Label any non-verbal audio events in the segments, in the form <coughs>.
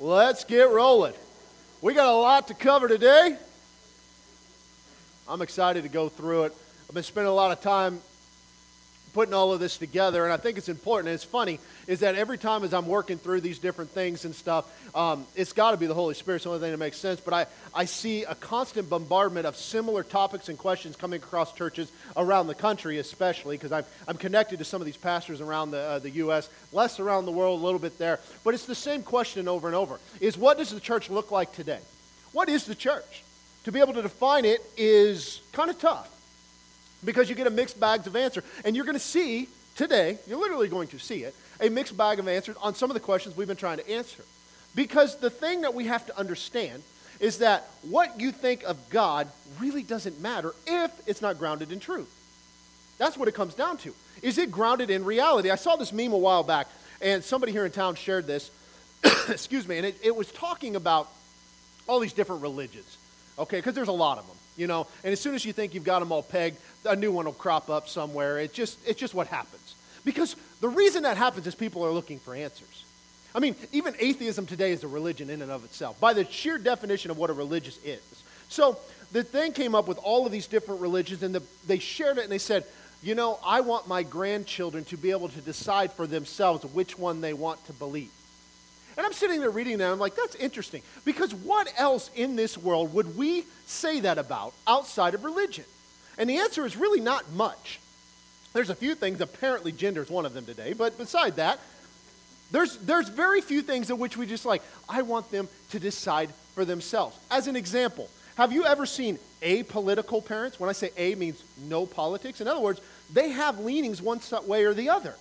Let's get rolling. We got a lot to cover today. I'm excited to go through it. I've been spending a lot of time putting all of this together, and I think it's important. And it's funny is that every time as I'm working through these different things and stuff, um, it's got to be the Holy Spirit. It's the only thing that makes sense. But I, I see a constant bombardment of similar topics and questions coming across churches around the country, especially because I'm, I'm connected to some of these pastors around the, uh, the U.S., less around the world, a little bit there. But it's the same question over and over: is what does the church look like today? What is the church? To be able to define it is kind of tough because you get a mixed bags of answer. And you're going to see today, you're literally going to see it, a mixed bag of answers on some of the questions we've been trying to answer. Because the thing that we have to understand is that what you think of God really doesn't matter if it's not grounded in truth. That's what it comes down to. Is it grounded in reality? I saw this meme a while back, and somebody here in town shared this. <coughs> Excuse me, and it, it was talking about all these different religions, okay, because there's a lot of them you know. And as soon as you think you've got them all pegged, a new one will crop up somewhere. It just, it's just what happens. Because the reason that happens is people are looking for answers. I mean, even atheism today is a religion in and of itself, by the sheer definition of what a religious is. So the thing came up with all of these different religions, and the, they shared it and they said, you know, I want my grandchildren to be able to decide for themselves which one they want to believe. And I'm sitting there reading that, I'm like, that's interesting. Because what else in this world would we say that about outside of religion? And the answer is really not much. There's a few things, apparently gender is one of them today, but beside that, there's, there's very few things in which we just like, I want them to decide for themselves. As an example, have you ever seen apolitical parents? When I say a means no politics. In other words, they have leanings one way or the other.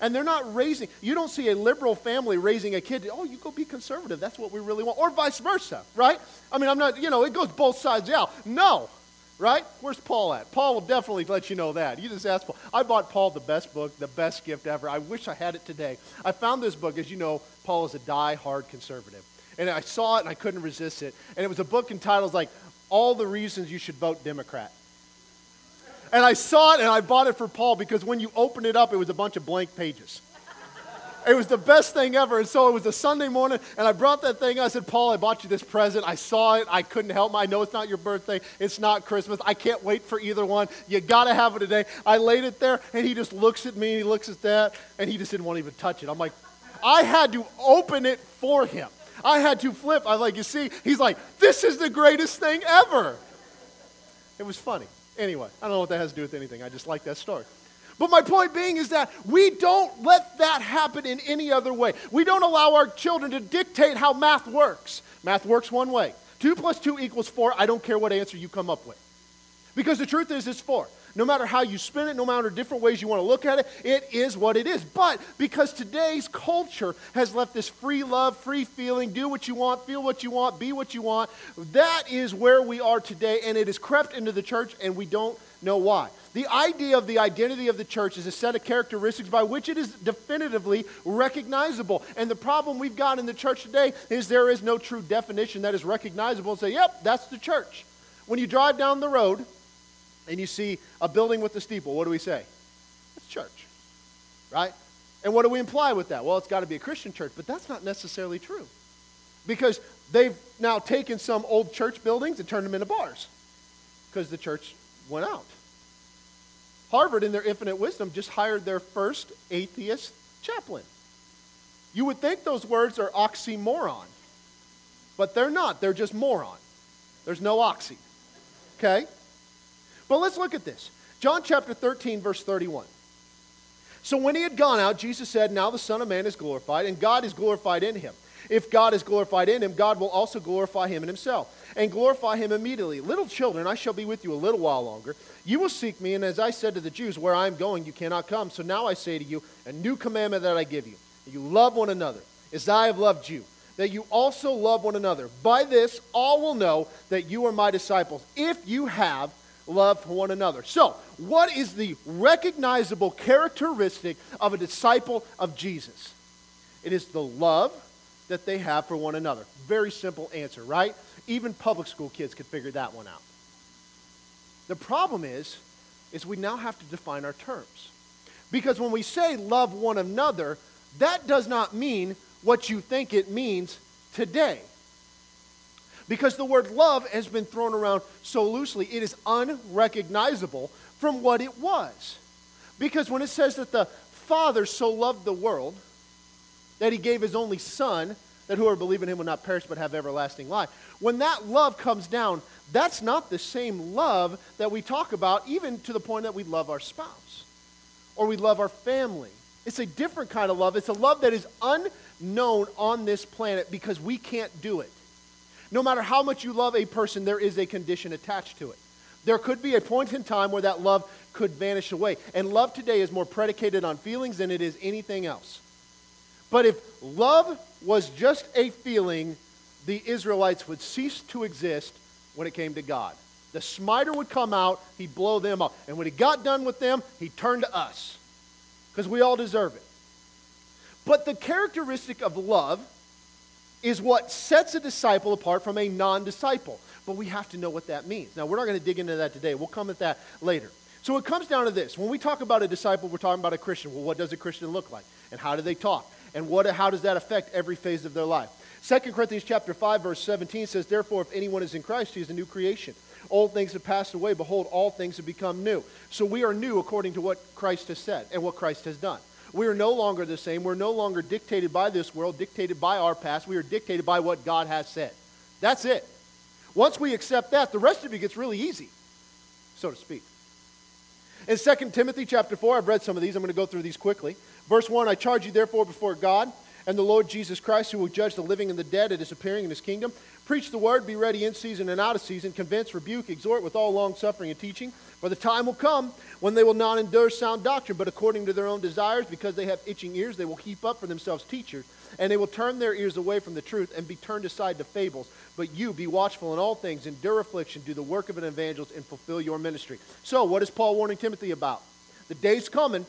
And they're not raising, you don't see a liberal family raising a kid, oh, you go be conservative. That's what we really want. Or vice versa, right? I mean, I'm not, you know, it goes both sides out. No, right? Where's Paul at? Paul will definitely let you know that. You just ask Paul. I bought Paul the best book, the best gift ever. I wish I had it today. I found this book. As you know, Paul is a die-hard conservative. And I saw it and I couldn't resist it. And it was a book entitled like, All the Reasons You Should Vote Democrat. And I saw it and I bought it for Paul because when you open it up, it was a bunch of blank pages. It was the best thing ever. And so it was a Sunday morning, and I brought that thing. I said, Paul, I bought you this present. I saw it. I couldn't help. I know it's not your birthday. It's not Christmas. I can't wait for either one. You got to have it today. I laid it there, and he just looks at me, and he looks at that, and he just didn't want to even touch it. I'm like, I had to open it for him. I had to flip. I like, you see, he's like, this is the greatest thing ever. It was funny. Anyway, I don't know what that has to do with anything. I just like that story. But my point being is that we don't let that happen in any other way. We don't allow our children to dictate how math works. Math works one way. 2 plus 2 equals 4. I don't care what answer you come up with. Because the truth is, it's 4. No matter how you spin it, no matter different ways you want to look at it, it is what it is. But because today's culture has left this free love, free feeling, do what you want, feel what you want, be what you want, that is where we are today, and it has crept into the church, and we don't know why. The idea of the identity of the church is a set of characteristics by which it is definitively recognizable. And the problem we've got in the church today is there is no true definition that is recognizable and say, yep, that's the church. When you drive down the road, and you see a building with a steeple, what do we say? It's church, right? And what do we imply with that? Well, it's got to be a Christian church, but that's not necessarily true. Because they've now taken some old church buildings and turned them into bars because the church went out. Harvard, in their infinite wisdom, just hired their first atheist chaplain. You would think those words are oxymoron, but they're not. They're just moron. There's no oxy. Okay? But let's look at this. John chapter 13, verse 31. So when he had gone out, Jesus said, Now the Son of Man is glorified, and God is glorified in him. If God is glorified in him, God will also glorify him in himself, and glorify him immediately. Little children, I shall be with you a little while longer. You will seek me, and as I said to the Jews, Where I am going, you cannot come. So now I say to you, a new commandment that I give you, that you love one another, as I have loved you, that you also love one another. By this, all will know that you are my disciples, if you have love for one another. So, what is the recognizable characteristic of a disciple of Jesus? It is the love that they have for one another. Very simple answer, right? Even public school kids could figure that one out. The problem is, is we now have to define our terms. Because when we say love one another, that does not mean what you think it means today. Because the word love has been thrown around so loosely, it is unrecognizable from what it was. Because when it says that the Father so loved the world that he gave his only Son, that whoever believe in him will not perish but have everlasting life. When that love comes down, that's not the same love that we talk about, even to the point that we love our spouse or we love our family. It's a different kind of love. It's a love that is unknown on this planet because we can't do it. No matter how much you love a person, there is a condition attached to it. There could be a point in time where that love could vanish away. And love today is more predicated on feelings than it is anything else. But if love was just a feeling, the Israelites would cease to exist when it came to God. The smiter would come out, he'd blow them up. And when he got done with them, he'd turn to us because we all deserve it. But the characteristic of love is what sets a disciple apart from a non disciple. But we have to know what that means. Now, we're not going to dig into that today. We'll come at that later. So it comes down to this. When we talk about a disciple, we're talking about a Christian. Well, what does a Christian look like? And how do they talk? And what, how does that affect every phase of their life? 2 Corinthians chapter 5, verse 17 says, Therefore, if anyone is in Christ, he is a new creation. Old things have passed away. Behold, all things have become new. So we are new according to what Christ has said and what Christ has done. We are no longer the same. We're no longer dictated by this world, dictated by our past. We are dictated by what God has said. That's it. Once we accept that, the rest of it gets really easy, so to speak. In 2 Timothy chapter 4, I've read some of these. I'm going to go through these quickly. Verse 1 I charge you, therefore, before God and the Lord Jesus Christ, who will judge the living and the dead at his appearing in his kingdom. Preach the word, be ready in season and out of season, convince, rebuke, exhort with all long suffering and teaching. For the time will come when they will not endure sound doctrine, but according to their own desires, because they have itching ears, they will heap up for themselves teachers, and they will turn their ears away from the truth and be turned aside to fables. But you be watchful in all things, endure affliction, do the work of an evangelist, and fulfill your ministry. So, what is Paul warning Timothy about? The day's coming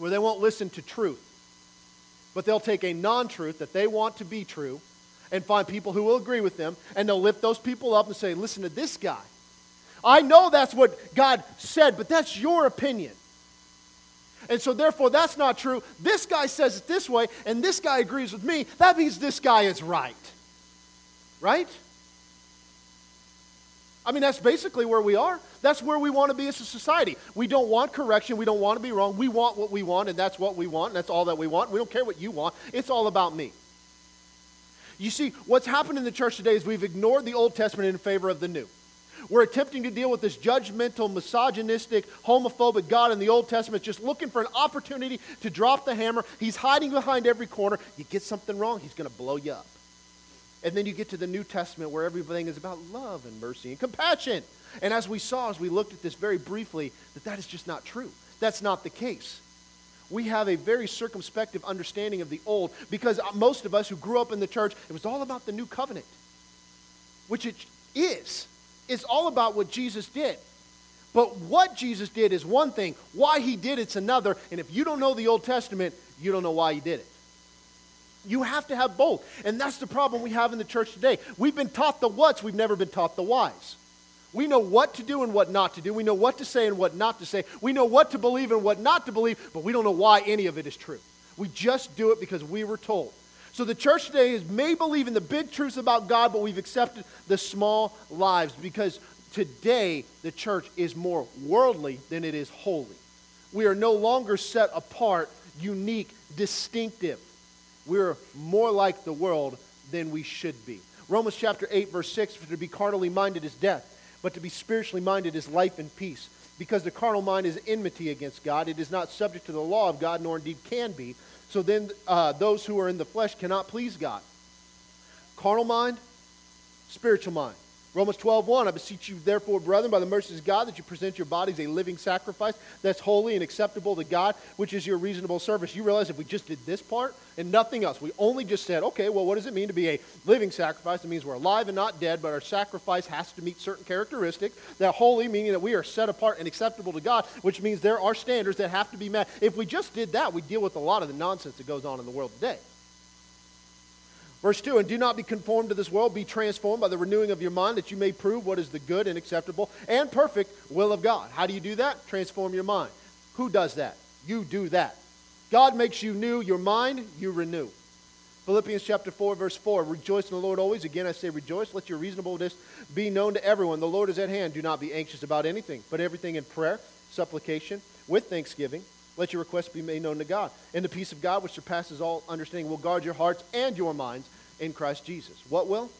where they won't listen to truth, but they'll take a non truth that they want to be true and find people who will agree with them, and they'll lift those people up and say, Listen to this guy. I know that's what God said, but that's your opinion. And so, therefore, that's not true. This guy says it this way, and this guy agrees with me. That means this guy is right. Right? I mean, that's basically where we are. That's where we want to be as a society. We don't want correction. We don't want to be wrong. We want what we want, and that's what we want, and that's all that we want. We don't care what you want. It's all about me. You see, what's happened in the church today is we've ignored the Old Testament in favor of the New. We're attempting to deal with this judgmental, misogynistic, homophobic God in the Old Testament, just looking for an opportunity to drop the hammer. He's hiding behind every corner. You get something wrong, he's going to blow you up. And then you get to the New Testament where everything is about love and mercy and compassion. And as we saw, as we looked at this very briefly, that that is just not true. That's not the case we have a very circumspective understanding of the old because most of us who grew up in the church, it was all about the new covenant, which it is. It's all about what Jesus did. But what Jesus did is one thing, why he did it's another. And if you don't know the Old Testament, you don't know why he did it. You have to have both. And that's the problem we have in the church today. We've been taught the what's, we've never been taught the whys. We know what to do and what not to do. We know what to say and what not to say. We know what to believe and what not to believe, but we don't know why any of it is true. We just do it because we were told. So the church today is, may believe in the big truths about God, but we've accepted the small lives because today the church is more worldly than it is holy. We are no longer set apart, unique, distinctive. We're more like the world than we should be. Romans chapter 8, verse 6 For to be carnally minded is death but to be spiritually minded is life and peace. Because the carnal mind is enmity against God. It is not subject to the law of God, nor indeed can be. So then uh, those who are in the flesh cannot please God. Carnal mind, spiritual mind. Romans 12, 1, I beseech you, therefore, brethren, by the mercies of God, that you present your bodies a living sacrifice that's holy and acceptable to God, which is your reasonable service. You realize if we just did this part and nothing else, we only just said, okay, well, what does it mean to be a living sacrifice? It means we're alive and not dead, but our sacrifice has to meet certain characteristics. That holy, meaning that we are set apart and acceptable to God, which means there are standards that have to be met. If we just did that, we'd deal with a lot of the nonsense that goes on in the world today. Verse 2 And do not be conformed to this world, be transformed by the renewing of your mind, that you may prove what is the good and acceptable and perfect will of God. How do you do that? Transform your mind. Who does that? You do that. God makes you new, your mind, you renew. Philippians chapter 4, verse 4 Rejoice in the Lord always. Again, I say rejoice. Let your reasonableness be known to everyone. The Lord is at hand. Do not be anxious about anything, but everything in prayer, supplication, with thanksgiving. Let your requests be made known to God. And the peace of God, which surpasses all understanding, will guard your hearts and your minds in Christ Jesus. What will?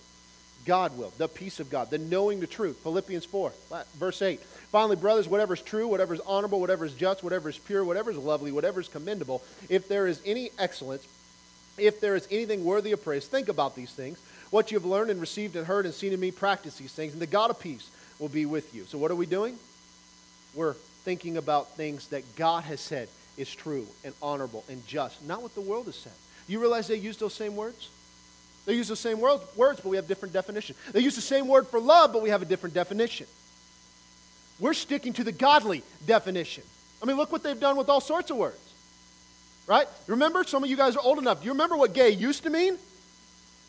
God will. The peace of God, the knowing the truth. Philippians 4, verse 8. Finally, brothers, whatever is true, whatever is honorable, whatever is just, whatever is pure, whatever is lovely, whatever is commendable, if there is any excellence, if there is anything worthy of praise, think about these things. What you have learned and received and heard and seen in me, practice these things, and the God of peace will be with you. So, what are we doing? We're thinking about things that God has said is true and honorable and just, not what the world has said. You realize they use those same words? They use the same words, but we have different definitions. They use the same word for love, but we have a different definition. We're sticking to the godly definition. I mean, look what they've done with all sorts of words. Right? Remember, some of you guys are old enough. Do you remember what gay used to mean?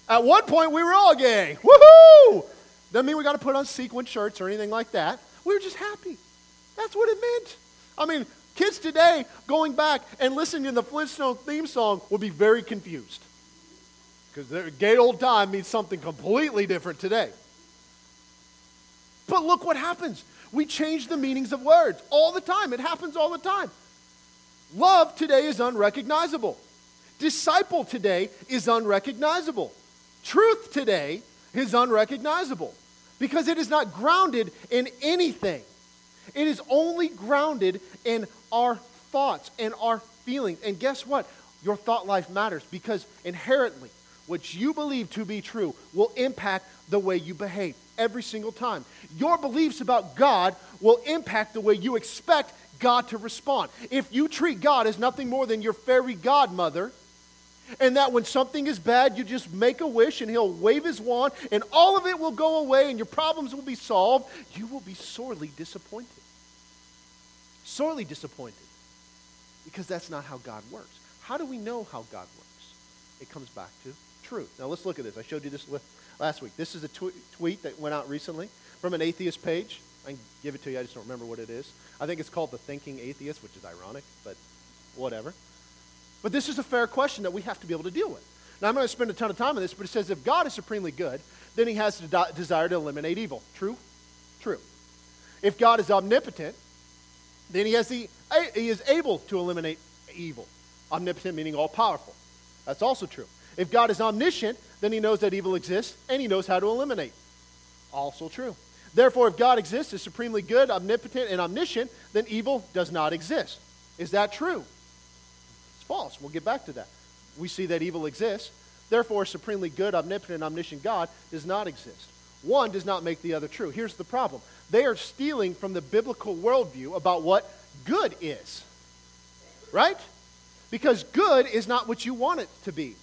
At one point, we were all gay. Woohoo! Doesn't mean we got to put on sequin shirts or anything like that. We were just happy. That's what it meant. I mean, kids today going back and listening to the Flintstone theme song will be very confused. Because gay old time means something completely different today. But look what happens. We change the meanings of words all the time. It happens all the time. Love today is unrecognizable. Disciple today is unrecognizable. Truth today is unrecognizable because it is not grounded in anything. It is only grounded in our thoughts and our feelings. And guess what? Your thought life matters because inherently, what you believe to be true will impact the way you behave every single time. Your beliefs about God will impact the way you expect God to respond. If you treat God as nothing more than your fairy godmother, and that when something is bad, you just make a wish and he'll wave his wand and all of it will go away and your problems will be solved, you will be sorely disappointed. Sorely disappointed. Because that's not how God works. How do we know how God works? It comes back to truth. Now let's look at this. I showed you this last week. This is a tw- tweet that went out recently from an atheist page. I can give it to you. I just don't remember what it is. I think it's called The Thinking Atheist, which is ironic, but whatever. But this is a fair question that we have to be able to deal with. Now, I'm going to spend a ton of time on this, but it says if God is supremely good, then he has the desire to eliminate evil. True? True. If God is omnipotent, then he, has the, he is able to eliminate evil. Omnipotent meaning all powerful. That's also true. If God is omniscient, then he knows that evil exists and he knows how to eliminate. Also true. Therefore, if God exists, is supremely good, omnipotent, and omniscient, then evil does not exist. Is that true? False. We'll get back to that. We see that evil exists. Therefore, supremely good, omnipotent, omniscient God does not exist. One does not make the other true. Here's the problem they are stealing from the biblical worldview about what good is. Right? Because good is not what you want it to be.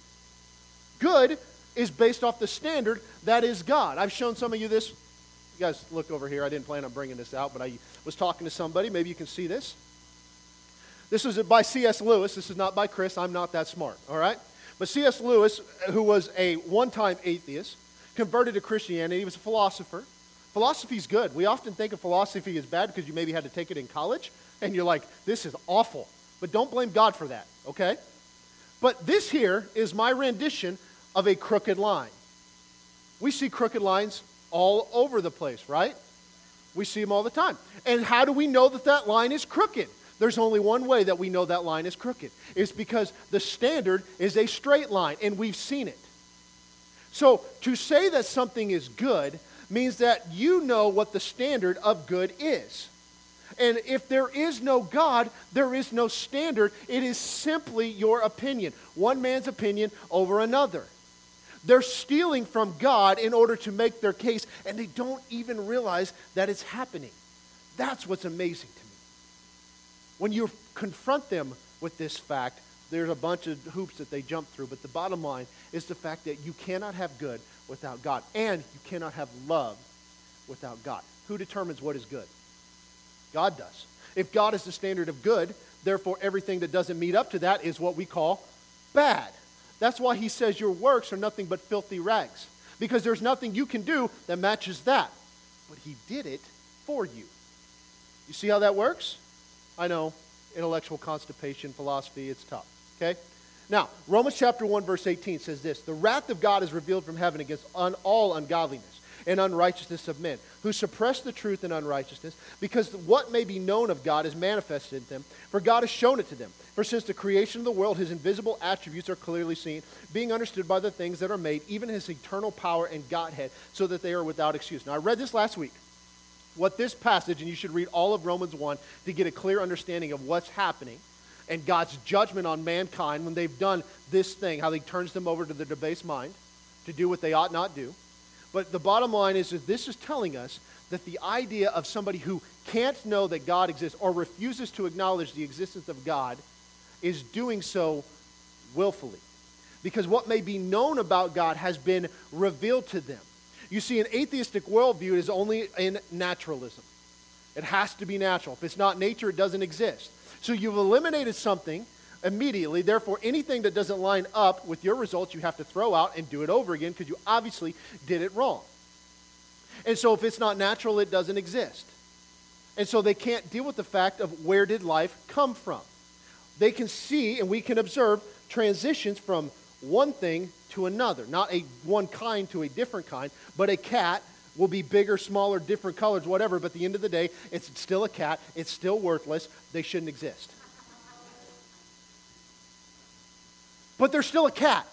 Good is based off the standard that is God. I've shown some of you this. You guys look over here. I didn't plan on bringing this out, but I was talking to somebody. Maybe you can see this. This is by C.S. Lewis. This is not by Chris. I'm not that smart, all right? But C.S. Lewis, uh, who was a one time atheist, converted to Christianity. He was a philosopher. Philosophy is good. We often think of philosophy as bad because you maybe had to take it in college, and you're like, this is awful. But don't blame God for that, okay? But this here is my rendition of a crooked line. We see crooked lines all over the place, right? We see them all the time. And how do we know that that line is crooked? There's only one way that we know that line is crooked. It's because the standard is a straight line, and we've seen it. So to say that something is good means that you know what the standard of good is. And if there is no God, there is no standard. It is simply your opinion, one man's opinion over another. They're stealing from God in order to make their case, and they don't even realize that it's happening. That's what's amazing. When you confront them with this fact, there's a bunch of hoops that they jump through, but the bottom line is the fact that you cannot have good without God, and you cannot have love without God. Who determines what is good? God does. If God is the standard of good, therefore everything that doesn't meet up to that is what we call bad. That's why he says your works are nothing but filthy rags, because there's nothing you can do that matches that. But he did it for you. You see how that works? I know, intellectual constipation, philosophy, it's tough. Okay? Now, Romans chapter 1, verse 18 says this The wrath of God is revealed from heaven against un- all ungodliness and unrighteousness of men, who suppress the truth in unrighteousness, because what may be known of God is manifested in them, for God has shown it to them. For since the creation of the world, his invisible attributes are clearly seen, being understood by the things that are made, even his eternal power and Godhead, so that they are without excuse. Now, I read this last week. What this passage, and you should read all of Romans 1 to get a clear understanding of what's happening and God's judgment on mankind when they've done this thing, how he turns them over to the debased mind to do what they ought not do. But the bottom line is that this is telling us that the idea of somebody who can't know that God exists or refuses to acknowledge the existence of God is doing so willfully. Because what may be known about God has been revealed to them. You see, an atheistic worldview is only in naturalism. It has to be natural. If it's not nature, it doesn't exist. So you've eliminated something immediately. Therefore, anything that doesn't line up with your results, you have to throw out and do it over again because you obviously did it wrong. And so if it's not natural, it doesn't exist. And so they can't deal with the fact of where did life come from. They can see and we can observe transitions from one thing to another. Not a one kind to a different kind, but a cat will be bigger, smaller, different colors, whatever, but at the end of the day, it's still a cat. It's still worthless. They shouldn't exist. but they're still a cat.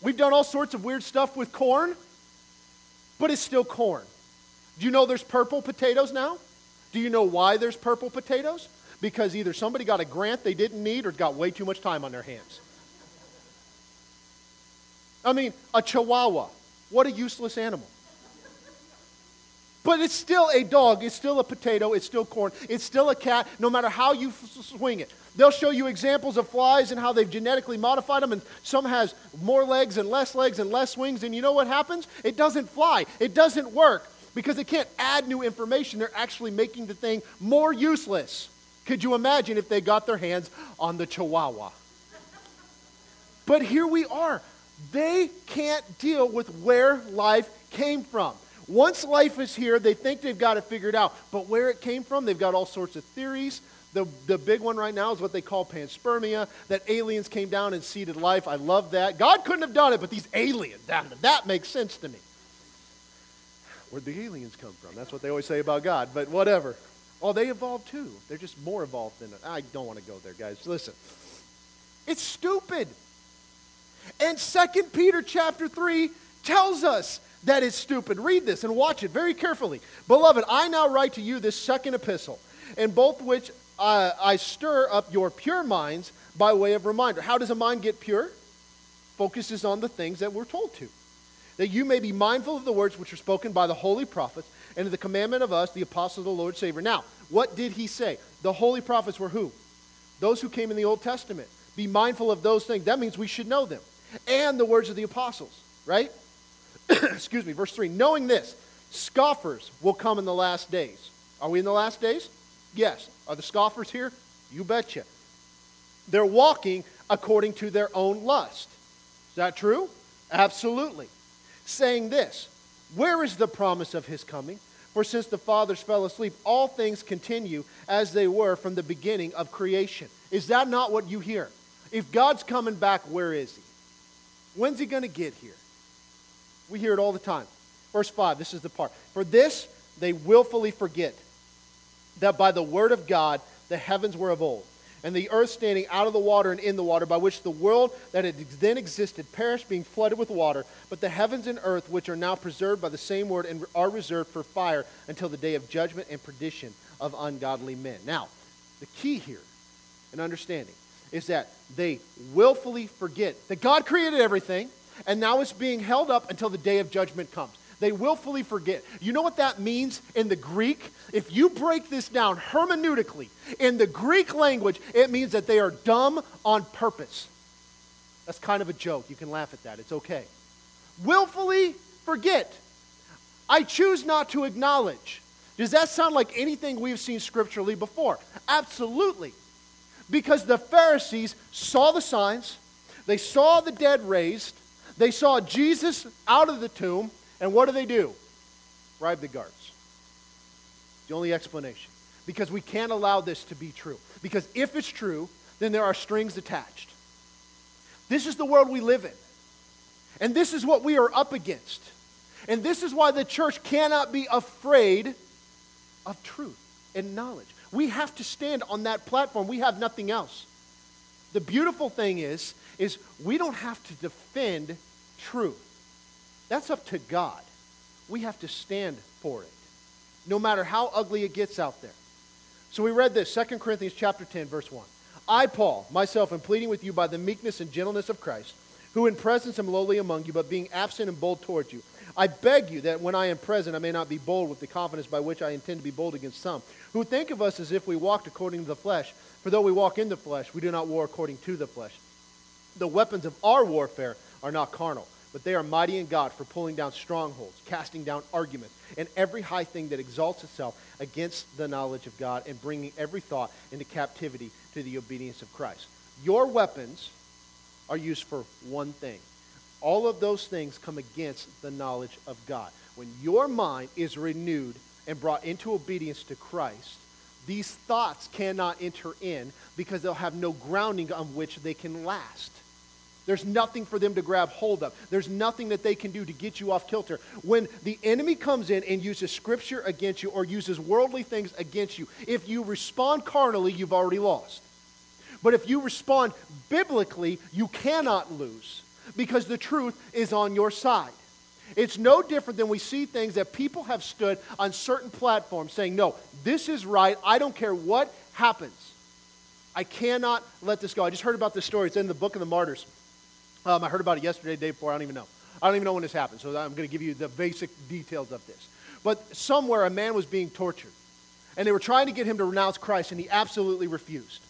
We've done all sorts of weird stuff with corn, but it's still corn. Do you know there's purple potatoes now? Do you know why there's purple potatoes? Because either somebody got a grant they didn't need or got way too much time on their hands. I mean, a chihuahua. What a useless animal. But it's still a dog, it's still a potato, it's still corn, it's still a cat, no matter how you f- swing it. They'll show you examples of flies and how they've genetically modified them, and some has more legs and less legs and less wings, and you know what happens? It doesn't fly, it doesn't work because they can't add new information. They're actually making the thing more useless. Could you imagine if they got their hands on the chihuahua? But here we are. They can't deal with where life came from. Once life is here, they think they've got it figured out. But where it came from, they've got all sorts of theories. The, the big one right now is what they call panspermia, that aliens came down and seeded life. I love that. God couldn't have done it, but these aliens, that, that makes sense to me. Where'd the aliens come from? That's what they always say about God, but whatever. Oh, they evolved too. They're just more evolved than. I don't want to go there, guys. Listen. It's stupid. And 2 Peter chapter 3 tells us that is stupid. Read this and watch it very carefully. Beloved, I now write to you this second epistle, in both which I stir up your pure minds by way of reminder. How does a mind get pure? Focuses on the things that we're told to. That you may be mindful of the words which are spoken by the holy prophets and of the commandment of us, the apostles of the Lord Savior. Now, what did he say? The holy prophets were who? Those who came in the Old Testament. Be mindful of those things. That means we should know them. And the words of the apostles, right? <coughs> excuse me, verse 3 knowing this, scoffers will come in the last days. Are we in the last days? Yes. Are the scoffers here? You betcha. They're walking according to their own lust. Is that true? Absolutely. Saying this Where is the promise of his coming? For since the fathers fell asleep, all things continue as they were from the beginning of creation. Is that not what you hear? If God's coming back, where is he? When's he going to get here? We hear it all the time. Verse 5, this is the part. For this they willfully forget that by the word of God the heavens were of old, and the earth standing out of the water and in the water, by which the world that had then existed perished, being flooded with water. But the heavens and earth, which are now preserved by the same word, and are reserved for fire until the day of judgment and perdition of ungodly men. Now, the key here in understanding is that they willfully forget that God created everything and now it's being held up until the day of judgment comes. They willfully forget. You know what that means in the Greek? If you break this down hermeneutically, in the Greek language, it means that they are dumb on purpose. That's kind of a joke. You can laugh at that. It's okay. Willfully forget. I choose not to acknowledge. Does that sound like anything we've seen scripturally before? Absolutely. Because the Pharisees saw the signs, they saw the dead raised, they saw Jesus out of the tomb, and what do they do? Bribe the guards. The only explanation. Because we can't allow this to be true. Because if it's true, then there are strings attached. This is the world we live in. And this is what we are up against. And this is why the church cannot be afraid of truth and knowledge. We have to stand on that platform. We have nothing else. The beautiful thing is is we don't have to defend truth. That's up to God. We have to stand for it. No matter how ugly it gets out there. So we read this, 2 Corinthians chapter 10 verse 1. I Paul myself am pleading with you by the meekness and gentleness of Christ, who in presence am lowly among you, but being absent and bold towards you. I beg you that when I am present, I may not be bold with the confidence by which I intend to be bold against some, who think of us as if we walked according to the flesh. For though we walk in the flesh, we do not war according to the flesh. The weapons of our warfare are not carnal, but they are mighty in God for pulling down strongholds, casting down arguments, and every high thing that exalts itself against the knowledge of God, and bringing every thought into captivity to the obedience of Christ. Your weapons are used for one thing all of those things come against the knowledge of God. When your mind is renewed and brought into obedience to Christ, these thoughts cannot enter in because they'll have no grounding on which they can last. There's nothing for them to grab hold of. There's nothing that they can do to get you off kilter. When the enemy comes in and uses scripture against you or uses worldly things against you, if you respond carnally, you've already lost. But if you respond biblically, you cannot lose because the truth is on your side. It's no different than we see things that people have stood on certain platforms saying, No, this is right. I don't care what happens. I cannot let this go. I just heard about this story. It's in the book of the martyrs. Um, I heard about it yesterday, day before. I don't even know. I don't even know when this happened. So I'm going to give you the basic details of this. But somewhere a man was being tortured. And they were trying to get him to renounce Christ, and he absolutely refused.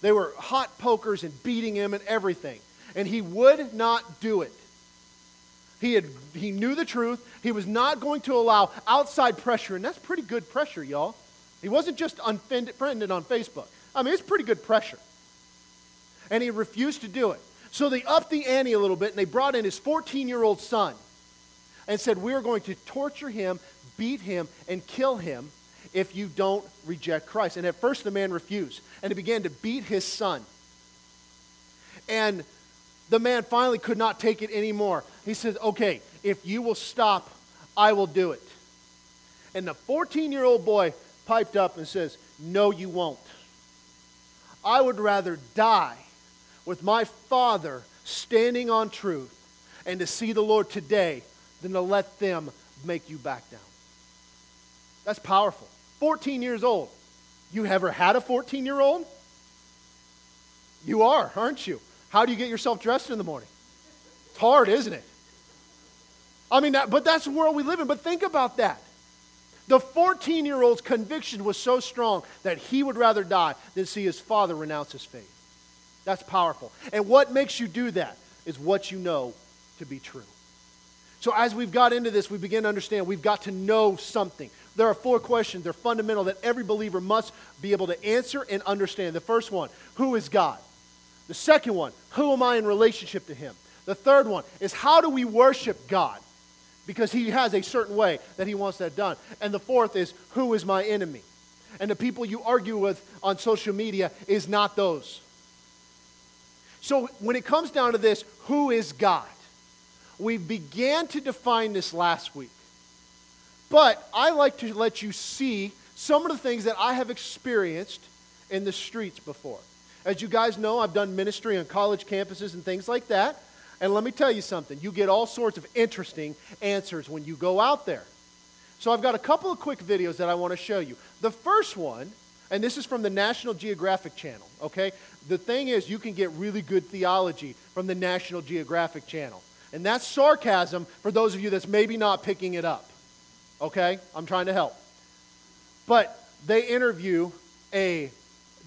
They were hot pokers and beating him and everything and he would not do it. He, had, he knew the truth. He was not going to allow outside pressure, and that's pretty good pressure, y'all. He wasn't just unfriended on Facebook. I mean, it's pretty good pressure. And he refused to do it. So they upped the ante a little bit, and they brought in his 14 year old son and said, We are going to torture him, beat him, and kill him if you don't reject Christ. And at first, the man refused, and he began to beat his son. And the man finally could not take it anymore. He says, Okay, if you will stop, I will do it. And the 14 year old boy piped up and says, No, you won't. I would rather die with my father standing on truth and to see the Lord today than to let them make you back down. That's powerful. 14 years old. You ever had a 14 year old? You are, aren't you? How do you get yourself dressed in the morning? It's hard, isn't it? I mean, that, but that's the world we live in. But think about that. The 14 year old's conviction was so strong that he would rather die than see his father renounce his faith. That's powerful. And what makes you do that is what you know to be true. So, as we've got into this, we begin to understand we've got to know something. There are four questions, they're fundamental that every believer must be able to answer and understand. The first one who is God? The second one, who am I in relationship to Him? The third one is how do we worship God? Because He has a certain way that He wants that done. And the fourth is who is my enemy? And the people you argue with on social media is not those. So when it comes down to this, who is God? We began to define this last week. But I like to let you see some of the things that I have experienced in the streets before. As you guys know, I've done ministry on college campuses and things like that. And let me tell you something you get all sorts of interesting answers when you go out there. So I've got a couple of quick videos that I want to show you. The first one, and this is from the National Geographic Channel, okay? The thing is, you can get really good theology from the National Geographic Channel. And that's sarcasm for those of you that's maybe not picking it up, okay? I'm trying to help. But they interview a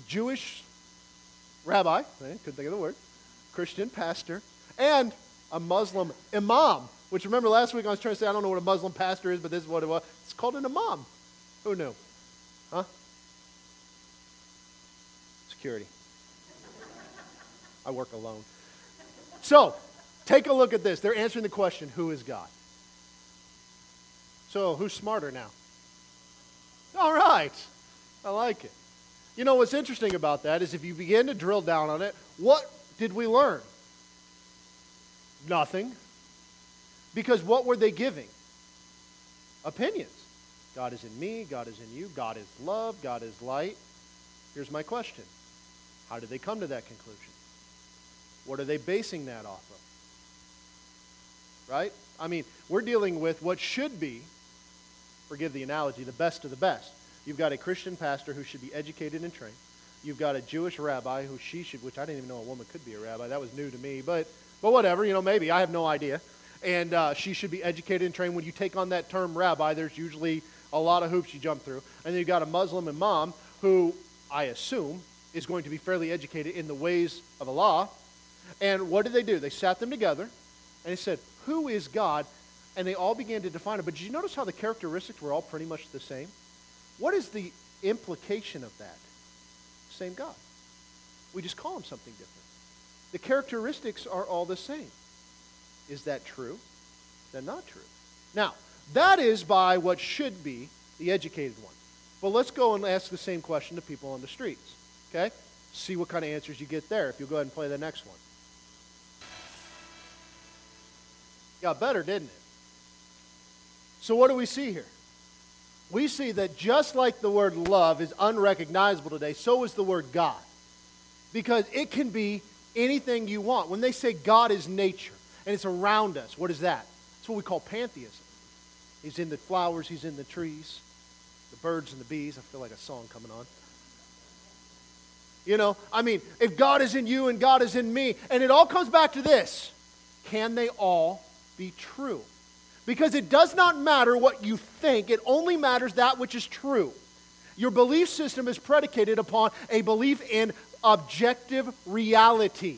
Jewish rabbi, eh, couldn't think of the word, Christian pastor, and a Muslim imam. Which remember last week I was trying to say I don't know what a Muslim pastor is, but this is what it was. It's called an imam. Who knew? Huh? Security. I work alone. So, take a look at this. They're answering the question who is God? So, who's smarter now? All right. I like it. You know what's interesting about that is if you begin to drill down on it, what did we learn? Nothing. Because what were they giving? Opinions. God is in me, God is in you, God is love, God is light. Here's my question How did they come to that conclusion? What are they basing that off of? Right? I mean, we're dealing with what should be, forgive the analogy, the best of the best. You've got a Christian pastor who should be educated and trained. You've got a Jewish rabbi who she should, which I didn't even know a woman could be a rabbi. That was new to me, but but whatever, you know, maybe I have no idea. And uh, she should be educated and trained. When you take on that term rabbi, there's usually a lot of hoops you jump through. And then you've got a Muslim imam who I assume is going to be fairly educated in the ways of Allah. And what did they do? They sat them together and they said, Who is God? And they all began to define it. But did you notice how the characteristics were all pretty much the same? What is the implication of that? Same God. We just call him something different. The characteristics are all the same. Is that true? That not true? Now, that is by what should be the educated one. But let's go and ask the same question to people on the streets. Okay? See what kind of answers you get there if you go ahead and play the next one. Got better, didn't it? So, what do we see here? We see that just like the word love is unrecognizable today, so is the word God. Because it can be anything you want. When they say God is nature and it's around us, what is that? It's what we call pantheism. He's in the flowers, he's in the trees, the birds and the bees. I feel like a song coming on. You know, I mean, if God is in you and God is in me, and it all comes back to this can they all be true? Because it does not matter what you think, it only matters that which is true. Your belief system is predicated upon a belief in objective reality.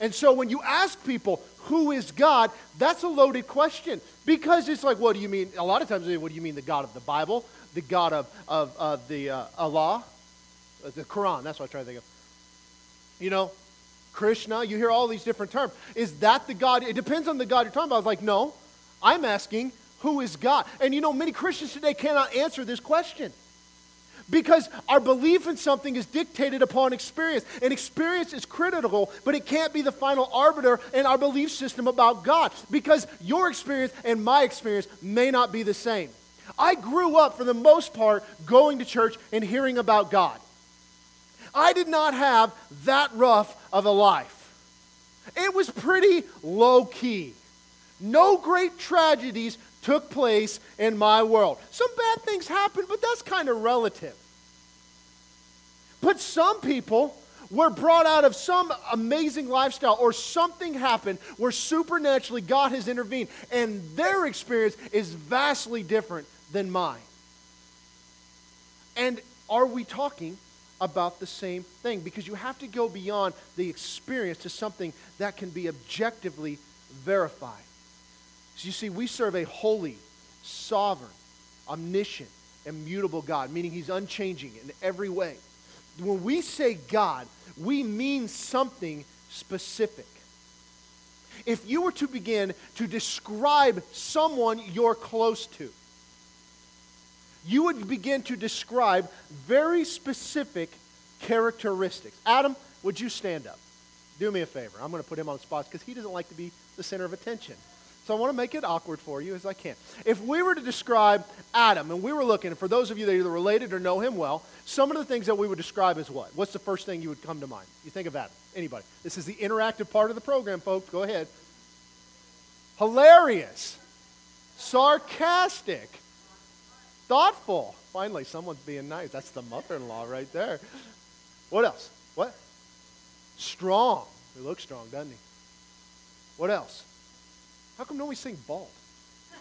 And so when you ask people, who is God, that's a loaded question. Because it's like, what do you mean? A lot of times, what do you mean the God of the Bible? The God of, of, of the uh, Allah? Uh, the Quran, that's what I try to think of. You know, Krishna, you hear all these different terms. Is that the God? It depends on the God you're talking about. I was like, no, I'm asking, who is God? And you know, many Christians today cannot answer this question. Because our belief in something is dictated upon experience. And experience is critical, but it can't be the final arbiter in our belief system about God. Because your experience and my experience may not be the same. I grew up, for the most part, going to church and hearing about God. I did not have that rough of a life. It was pretty low key. No great tragedies took place in my world. Some bad things happened, but that's kind of relative. But some people were brought out of some amazing lifestyle or something happened where supernaturally God has intervened, and their experience is vastly different than mine. And are we talking about the same thing? Because you have to go beyond the experience to something that can be objectively verified. So you see, we serve a holy, sovereign, omniscient, immutable God, meaning He's unchanging in every way. When we say God, we mean something specific. If you were to begin to describe someone you're close to, you would begin to describe very specific characteristics. Adam, would you stand up? Do me a favor. I'm going to put him on the spot because he doesn't like to be the center of attention. So I want to make it awkward for you as I can. If we were to describe Adam, and we were looking, for those of you that either related or know him well, some of the things that we would describe as what? What's the first thing you would come to mind? You think of Adam. Anybody. This is the interactive part of the program, folks. Go ahead. Hilarious. Sarcastic. Thoughtful. Finally, someone's being nice. That's the mother in law right there. What else? What? Strong. He looks strong, doesn't he? What else? How come no one sing bald? <laughs>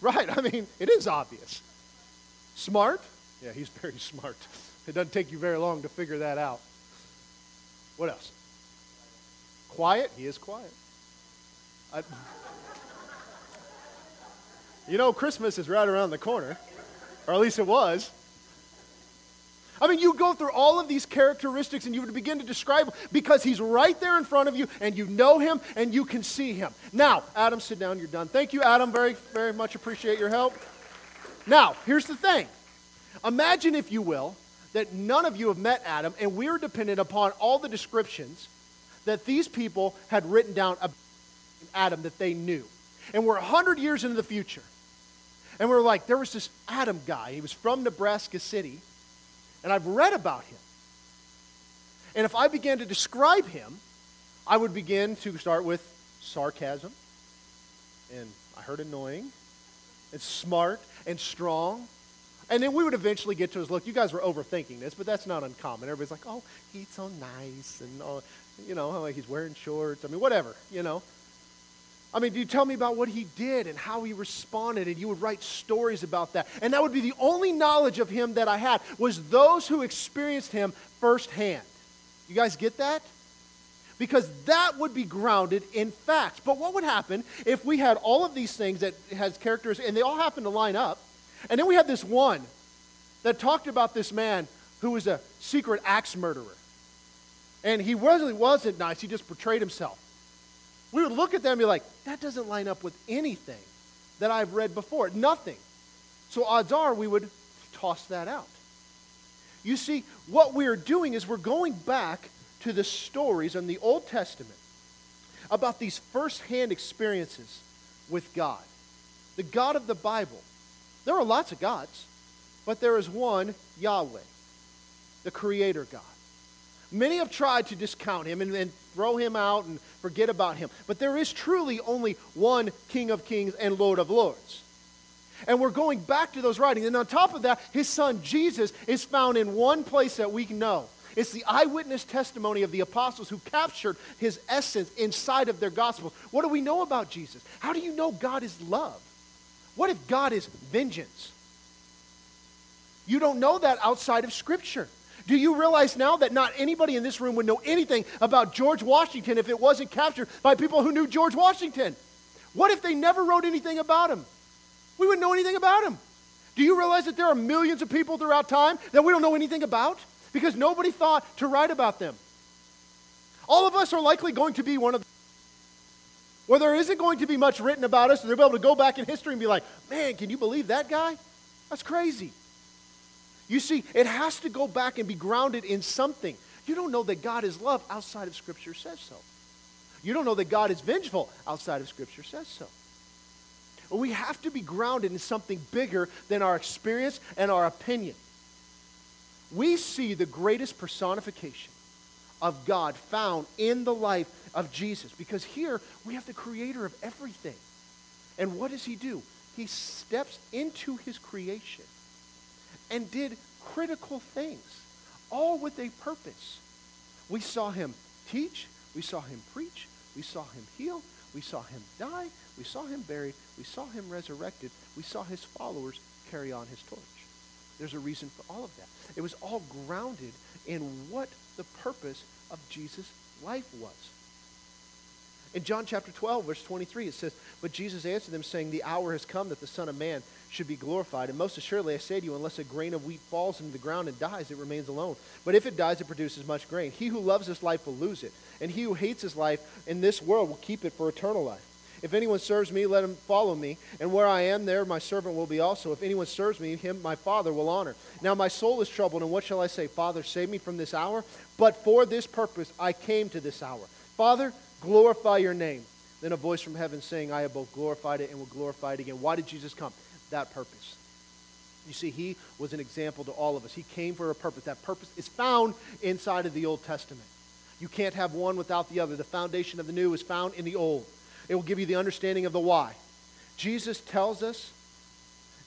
right, I mean, it is obvious. Smart? Yeah, he's <laughs> very smart. It doesn't take you very long to figure that out. What else? Quiet? He is quiet. I, <laughs> you know, Christmas is right around the corner, or at least it was. I mean, you go through all of these characteristics and you would begin to describe him because he's right there in front of you and you know him and you can see him. Now, Adam, sit down. You're done. Thank you, Adam. Very, very much appreciate your help. Now, here's the thing. Imagine, if you will, that none of you have met Adam and we're dependent upon all the descriptions that these people had written down about Adam that they knew. And we're 100 years into the future. And we're like, there was this Adam guy. He was from Nebraska City. And I've read about him. And if I began to describe him, I would begin to start with sarcasm. And I heard annoying. And smart and strong. And then we would eventually get to his look. You guys were overthinking this, but that's not uncommon. Everybody's like, oh, he's so nice. And, oh, you know, he's wearing shorts. I mean, whatever, you know. I mean, do you tell me about what he did and how he responded? And you would write stories about that. And that would be the only knowledge of him that I had was those who experienced him firsthand. You guys get that? Because that would be grounded in facts. But what would happen if we had all of these things that has characters and they all happen to line up? And then we had this one that talked about this man who was a secret axe murderer. And he really wasn't nice, he just portrayed himself we would look at them and be like, that doesn't line up with anything that I've read before. Nothing. So odds are we would toss that out. You see, what we're doing is we're going back to the stories in the Old Testament about these first-hand experiences with God. The God of the Bible. There are lots of gods, but there is one Yahweh, the Creator God. Many have tried to discount him and, and, throw him out and forget about him. But there is truly only one King of Kings and Lord of Lords. And we're going back to those writings. And on top of that, his son Jesus is found in one place that we know. It's the eyewitness testimony of the apostles who captured his essence inside of their gospels. What do we know about Jesus? How do you know God is love? What if God is vengeance? You don't know that outside of Scripture. Do you realize now that not anybody in this room would know anything about George Washington if it wasn't captured by people who knew George Washington? What if they never wrote anything about him? We wouldn't know anything about him. Do you realize that there are millions of people throughout time that we don't know anything about? Because nobody thought to write about them. All of us are likely going to be one of them. Where there isn't going to be much written about us, and they'll be able to go back in history and be like, man, can you believe that guy? That's crazy. You see, it has to go back and be grounded in something. You don't know that God is love outside of Scripture says so. You don't know that God is vengeful outside of Scripture says so. We have to be grounded in something bigger than our experience and our opinion. We see the greatest personification of God found in the life of Jesus because here we have the creator of everything. And what does he do? He steps into his creation and did critical things, all with a purpose. We saw him teach, we saw him preach, we saw him heal, we saw him die, we saw him buried, we saw him resurrected, we saw his followers carry on his torch. There's a reason for all of that. It was all grounded in what the purpose of Jesus' life was. In John chapter 12, verse 23, it says, But Jesus answered them, saying, The hour has come that the Son of Man should be glorified. And most assuredly, I say to you, unless a grain of wheat falls into the ground and dies, it remains alone. But if it dies, it produces much grain. He who loves his life will lose it, and he who hates his life in this world will keep it for eternal life. If anyone serves me, let him follow me, and where I am, there my servant will be also. If anyone serves me, him my Father will honor. Now my soul is troubled, and what shall I say? Father, save me from this hour. But for this purpose I came to this hour. Father, glorify your name. Then a voice from heaven saying, I have both glorified it and will glorify it again. Why did Jesus come? That purpose. You see, he was an example to all of us. He came for a purpose. That purpose is found inside of the Old Testament. You can't have one without the other. The foundation of the new is found in the old. It will give you the understanding of the why. Jesus tells us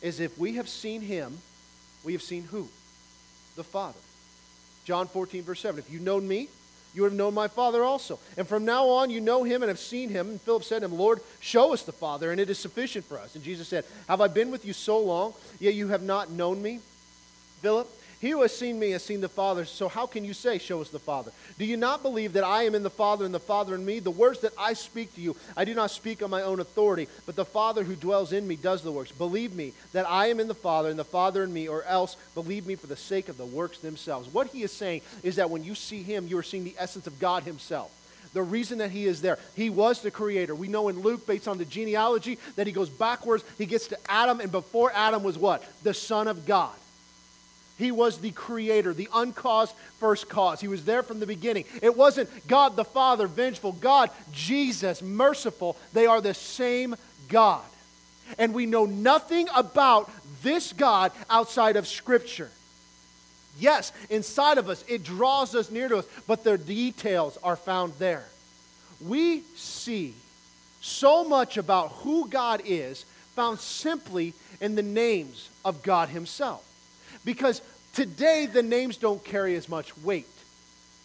is if we have seen him, we have seen who? The Father. John 14, verse 7. If you know me, you would have known my Father also. And from now on, you know him and have seen him. And Philip said to him, Lord, show us the Father, and it is sufficient for us. And Jesus said, Have I been with you so long, yet you have not known me? Philip, he who has seen me has seen the Father. So how can you say, Show us the Father? Do you not believe that I am in the Father and the Father in me? The words that I speak to you, I do not speak on my own authority, but the Father who dwells in me does the works. Believe me that I am in the Father and the Father in me, or else believe me for the sake of the works themselves. What he is saying is that when you see him, you are seeing the essence of God himself the reason that he is there. He was the creator. We know in Luke, based on the genealogy, that he goes backwards. He gets to Adam, and before Adam was what? The Son of God. He was the creator, the uncaused first cause. He was there from the beginning. It wasn't God the Father, vengeful, God, Jesus, merciful. They are the same God. And we know nothing about this God outside of Scripture. Yes, inside of us, it draws us near to us, but the details are found there. We see so much about who God is found simply in the names of God Himself. Because today, the names don't carry as much weight.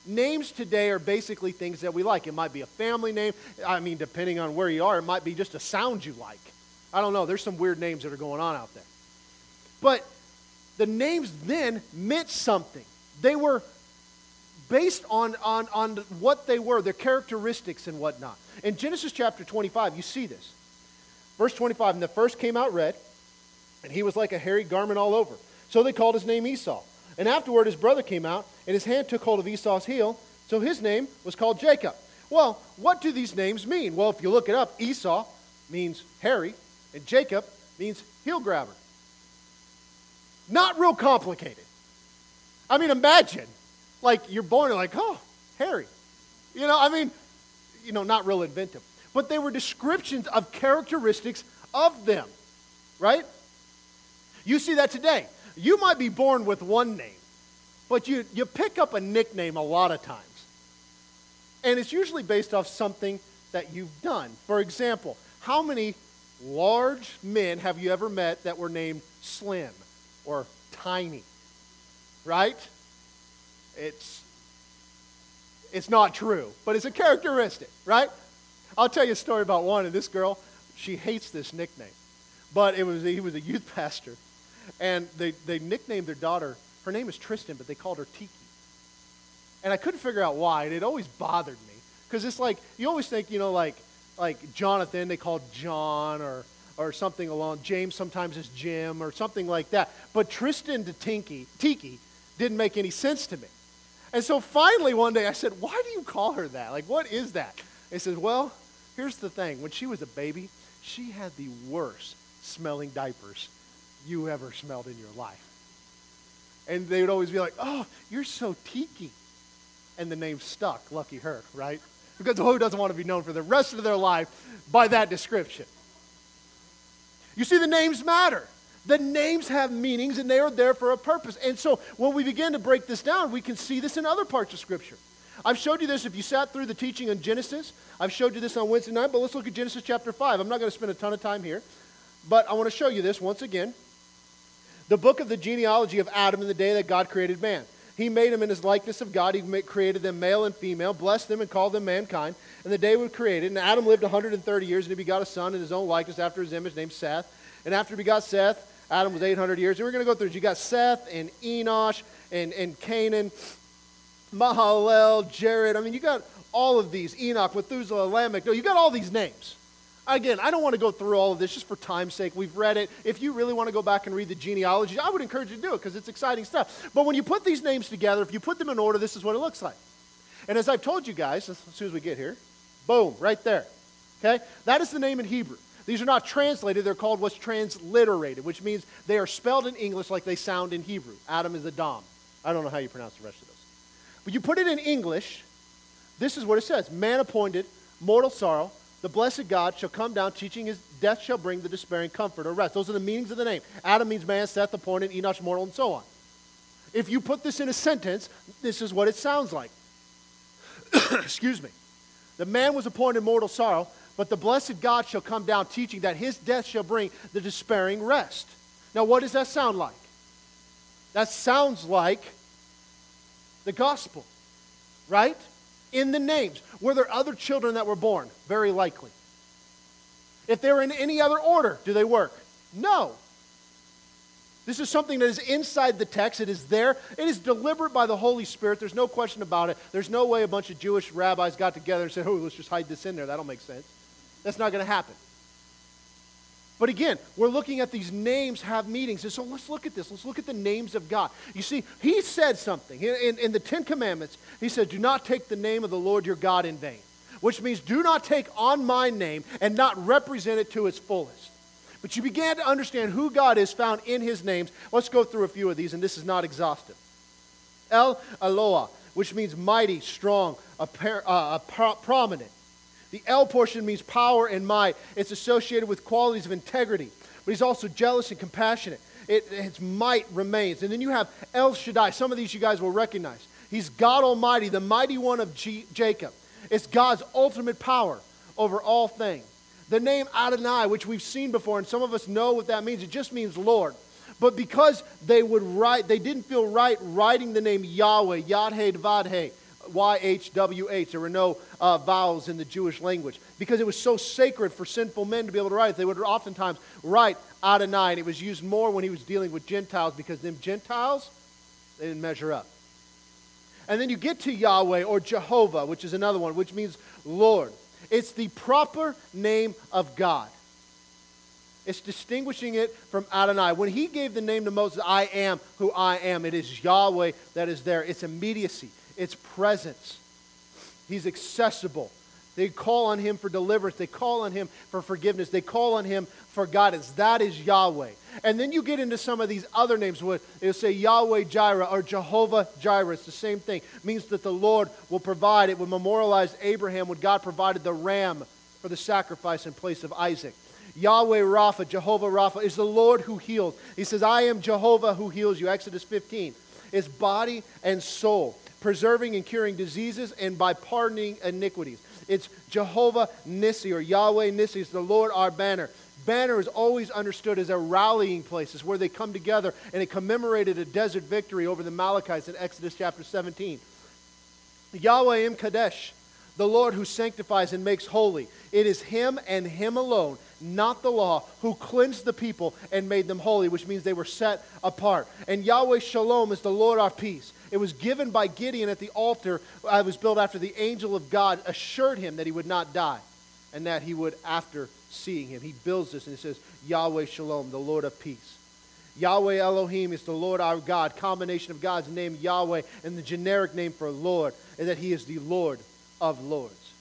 Names today are basically things that we like. It might be a family name. I mean, depending on where you are, it might be just a sound you like. I don't know. There's some weird names that are going on out there. But the names then meant something. They were based on, on, on what they were, their characteristics and whatnot. In Genesis chapter 25, you see this. Verse 25, and the first came out red, and he was like a hairy garment all over. So they called his name Esau. And afterward, his brother came out, and his hand took hold of Esau's heel, so his name was called Jacob. Well, what do these names mean? Well, if you look it up, Esau means hairy, and Jacob means heel grabber. Not real complicated. I mean, imagine, like, you're born and like, oh, hairy. You know, I mean, you know, not real inventive. But they were descriptions of characteristics of them, right? You see that today. You might be born with one name, but you, you pick up a nickname a lot of times. And it's usually based off something that you've done. For example, how many large men have you ever met that were named Slim or Tiny? Right? It's, it's not true, but it's a characteristic, right? I'll tell you a story about one, and this girl, she hates this nickname. But it was, he was a youth <laughs> pastor, and they, they nicknamed their daughter, her name is Tristan, but they called her Tiki. And I couldn't figure out why, and it always bothered me. Because it's like, you always think, you know, like, like Jonathan, they called John, or, or something along, James sometimes is Jim, or something like that. But Tristan to Tinky, Tiki didn't make any sense to me. And so finally one day I said, Why do you call her that? Like, what is that? He says, Well, here's the thing. When she was a baby, she had the worst smelling diapers you ever smelled in your life. And they would always be like, Oh, you're so tiki. And the name stuck. Lucky her, right? Because who doesn't want to be known for the rest of their life by that description? You see, the names matter. The names have meanings and they are there for a purpose. And so when we begin to break this down, we can see this in other parts of Scripture. I've showed you this if you sat through the teaching on Genesis. I've showed you this on Wednesday night, but let's look at Genesis chapter 5. I'm not going to spend a ton of time here, but I want to show you this once again. The book of the genealogy of Adam in the day that God created man. He made him in his likeness of God. He created them male and female, blessed them, and called them mankind. And the day was created. And Adam lived 130 years, and he begot a son in his own likeness after his image named Seth. And after he begot Seth, Adam was 800 years. And we're going to go through. You got Seth and Enosh and, and Canaan, Mahalalel, Jared. I mean, you got all of these Enoch, Methuselah, Lamech. No, you got all these names. Again, I don't want to go through all of this just for time's sake. We've read it. If you really want to go back and read the genealogy, I would encourage you to do it because it's exciting stuff. But when you put these names together, if you put them in order, this is what it looks like. And as I've told you guys, as soon as we get here, boom, right there. Okay? That is the name in Hebrew. These are not translated, they're called what's transliterated, which means they are spelled in English like they sound in Hebrew. Adam is Adam. I don't know how you pronounce the rest of those. But you put it in English, this is what it says Man appointed, mortal sorrow, the blessed God shall come down, teaching his death shall bring the despairing comfort or rest. Those are the meanings of the name. Adam means man, Seth appointed, Enosh mortal, and so on. If you put this in a sentence, this is what it sounds like. <coughs> Excuse me. The man was appointed mortal sorrow, but the blessed God shall come down, teaching that his death shall bring the despairing rest. Now, what does that sound like? That sounds like the gospel, right? In the names. Were there other children that were born? Very likely. If they were in any other order, do they work? No. This is something that is inside the text. It is there. It is deliberate by the Holy Spirit. There's no question about it. There's no way a bunch of Jewish rabbis got together and said, oh, let's just hide this in there. That'll make sense. That's not going to happen. But again, we're looking at these names have meanings. And so let's look at this. Let's look at the names of God. You see, he said something in, in, in, the Ten Commandments. He said, Do not take the name of the Lord your God in vain, which means do not take on my name and not represent it to its fullest. But you began to understand who God is found in his names. Let's go through a few of these, and this is not exhaustive. El Eloah, which means mighty, strong, appar- uh, pro- prominent. The El portion means power and might. It's associated with qualities of integrity, but he's also jealous and compassionate. It, its might remains. And then you have El Shaddai. Some of these you guys will recognize. He's God Almighty, the mighty one of G- Jacob. It's God's ultimate power over all things. The name Adonai, which we've seen before, and some of us know what that means, it just means Lord. But because they would write, they didn't feel right writing the name Yahweh, Yadhe Vadhe, Y-H-W-H. There were no uh, vowels in the Jewish language. Because it was so sacred for sinful men to be able to write, they would oftentimes write Adonai, and it was used more when he was dealing with Gentiles because them Gentiles, they didn't measure up. And then you get to Yahweh or Jehovah, which is another one, which means Lord. It's the proper name of God. It's distinguishing it from Adonai. When he gave the name to Moses, I am who I am, it is Yahweh that is there. It's immediacy, it's presence. He's accessible. They call on him for deliverance. They call on him for forgiveness. They call on him for guidance. That is Yahweh. And then you get into some of these other names where they'll say Yahweh Jireh or Jehovah Jireh. It's the same thing. It means that the Lord will provide. It would memorialize Abraham when God provided the ram for the sacrifice in place of Isaac. Yahweh Rapha, Jehovah Rapha, is the Lord who heals. He says, I am Jehovah who heals you. Exodus 15. It's body and soul, preserving and curing diseases and by pardoning iniquities. It's Jehovah Nissi or Yahweh Nissi. It's the Lord our banner. Banner is always understood as a rallying place. It's where they come together and it commemorated a desert victory over the Amalekites in Exodus chapter 17. Yahweh Im Kadesh, the Lord who sanctifies and makes holy. It is Him and Him alone, not the law, who cleansed the people and made them holy, which means they were set apart. And Yahweh Shalom is the Lord our peace. It was given by Gideon at the altar. I was built after the angel of God assured him that he would not die and that he would after seeing him. He builds this and he says, Yahweh Shalom, the Lord of peace. Yahweh Elohim is the Lord our God, combination of God's name Yahweh and the generic name for Lord, and that he is the Lord of lords.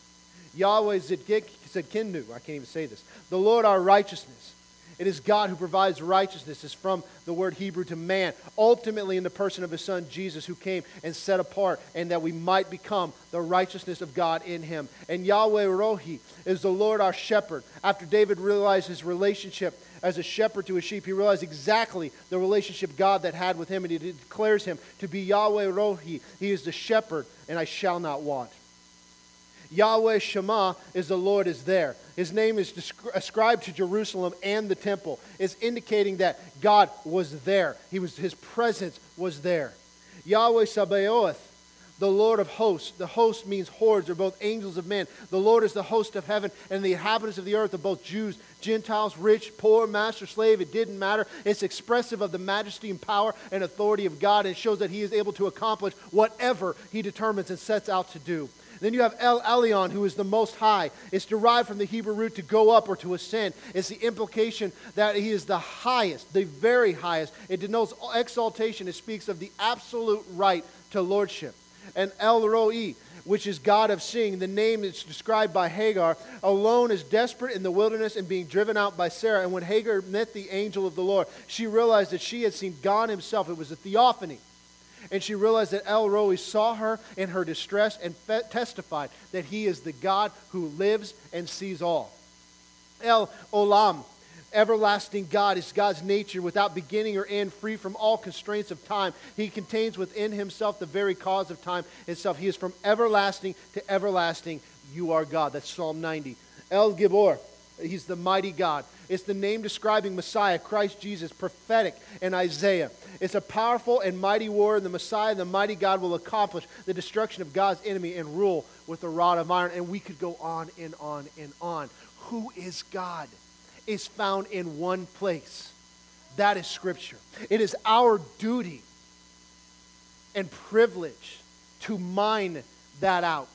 Yahweh Zidkinu, I can't even say this, the Lord our righteousness. It is God who provides righteousness. It's from the word Hebrew to man, ultimately in the person of his son Jesus, who came and set apart, and that we might become the righteousness of God in him. And Yahweh Rohi is the Lord our shepherd. After David realized his relationship as a shepherd to his sheep, he realized exactly the relationship God that had with him, and he declares him to be Yahweh Rohi. He is the shepherd, and I shall not want. Yahweh Shammah is the Lord is there. His name is ascribed to Jerusalem and the temple. It's indicating that God was there. He was, his presence was there. Yahweh Sabaoth, the Lord of hosts. The host means hordes or both angels of men. The Lord is the host of heaven, and the inhabitants of the earth are both Jews, Gentiles, rich, poor, master, slave. It didn't matter. It's expressive of the majesty and power and authority of God, and shows that He is able to accomplish whatever He determines and sets out to do. Then you have El Elyon, who is the most high. It's derived from the Hebrew root to go up or to ascend. It's the implication that he is the highest, the very highest. It denotes exaltation. It speaks of the absolute right to lordship. And El Roi, which is God of seeing, the name is described by Hagar, alone is desperate in the wilderness and being driven out by Sarah. And when Hagar met the angel of the Lord, she realized that she had seen God himself. It was a theophany and she realized that El Roi saw her in her distress and fe- testified that he is the God who lives and sees all. El Olam, everlasting God, is God's nature without beginning or end, free from all constraints of time. He contains within himself the very cause of time itself. He is from everlasting to everlasting. You are God. That's Psalm 90. El Gibor, he's the mighty God. It's the name describing Messiah, Christ Jesus, prophetic in Isaiah. It's a powerful and mighty war, and the Messiah, the mighty God, will accomplish the destruction of God's enemy and rule with a rod of iron. And we could go on and on and on. Who is God? Is found in one place. That is Scripture. It is our duty and privilege to mine that out.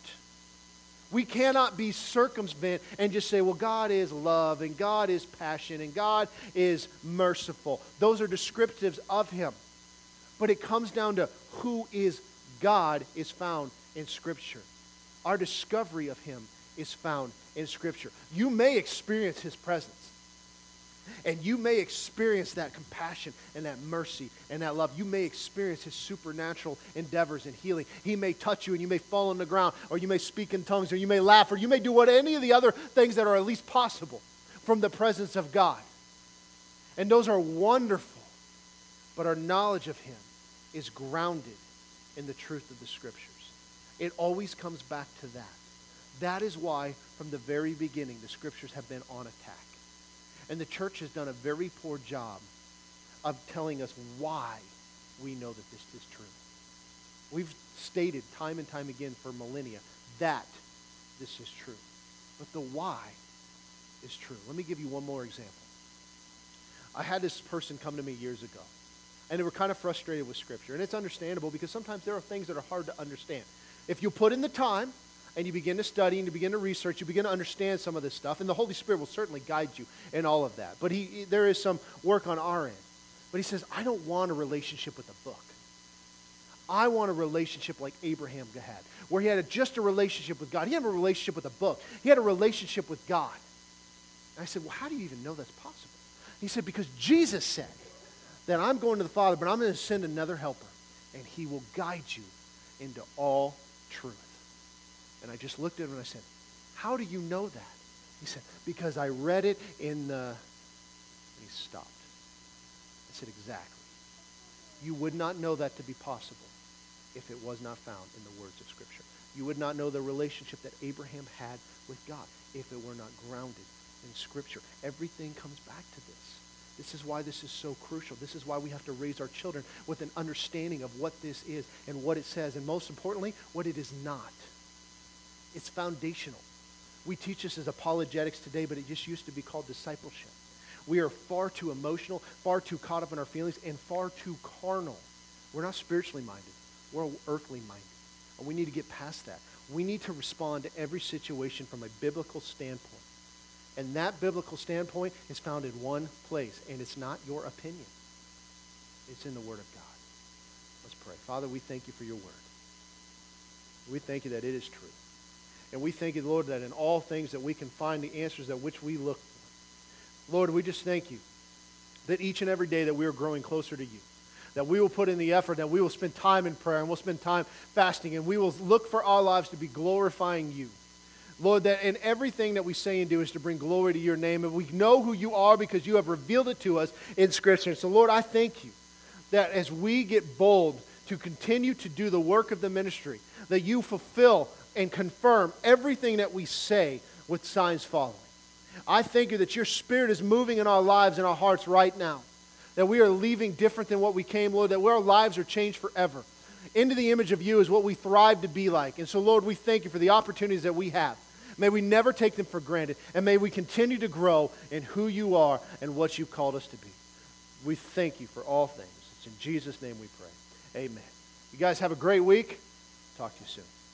We cannot be circumvent and just say, well, God is love and God is passion and God is merciful. Those are descriptives of Him. But it comes down to who is God is found in Scripture. Our discovery of Him is found in Scripture. You may experience His presence. And you may experience that compassion and that mercy and that love. You may experience his supernatural endeavors and healing. He may touch you and you may fall on the ground, or you may speak in tongues, or you may laugh, or you may do what any of the other things that are at least possible from the presence of God. And those are wonderful. But our knowledge of him is grounded in the truth of the scriptures. It always comes back to that. That is why, from the very beginning, the scriptures have been on attack. And the church has done a very poor job of telling us why we know that this is true. We've stated time and time again for millennia that this is true. But the why is true. Let me give you one more example. I had this person come to me years ago, and they were kind of frustrated with Scripture. And it's understandable because sometimes there are things that are hard to understand. If you put in the time, and you begin to study and you begin to research, you begin to understand some of this stuff, and the Holy Spirit will certainly guide you in all of that. But he, there is some work on our end. But he says, I don't want a relationship with a book. I want a relationship like Abraham had, where he had a, just a relationship with God. He had a relationship with a book. He had a relationship with God. And I said, Well, how do you even know that's possible? He said, Because Jesus said that I'm going to the Father, but I'm going to send another helper, and he will guide you into all truth. And I just looked at him and I said, How do you know that? He said, Because I read it in the. He stopped. I said, Exactly. You would not know that to be possible if it was not found in the words of Scripture. You would not know the relationship that Abraham had with God if it were not grounded in Scripture. Everything comes back to this. This is why this is so crucial. This is why we have to raise our children with an understanding of what this is and what it says, and most importantly, what it is not. It's foundational. We teach this as apologetics today, but it just used to be called discipleship. We are far too emotional, far too caught up in our feelings, and far too carnal. We're not spiritually minded, we're earthly minded. And we need to get past that. We need to respond to every situation from a biblical standpoint. And that biblical standpoint is found in one place, and it's not your opinion, it's in the Word of God. Let's pray. Father, we thank you for your Word. We thank you that it is true. And we thank you, Lord, that in all things that we can find the answers at which we look for. Lord, we just thank you that each and every day that we are growing closer to you, that we will put in the effort, that we will spend time in prayer, and we'll spend time fasting, and we will look for our lives to be glorifying you. Lord, that in everything that we say and do is to bring glory to your name. And we know who you are because you have revealed it to us in Scripture. So, Lord, I thank you that as we get bold to continue to do the work of the ministry, that you fulfill and confirm everything that we say with signs following. I thank you that your spirit is moving in our lives and our hearts right now. That we are leaving different than what we came, Lord, that our lives are changed forever. Into the image of you is what we thrive to be like. And so, Lord, we thank you for the opportunities that we have. May we never take them for granted. And may we continue to grow in who you are and what you've called us to be. We thank you for all things. It's in Jesus' name we pray. Amen. You guys have a great week. Talk to you soon.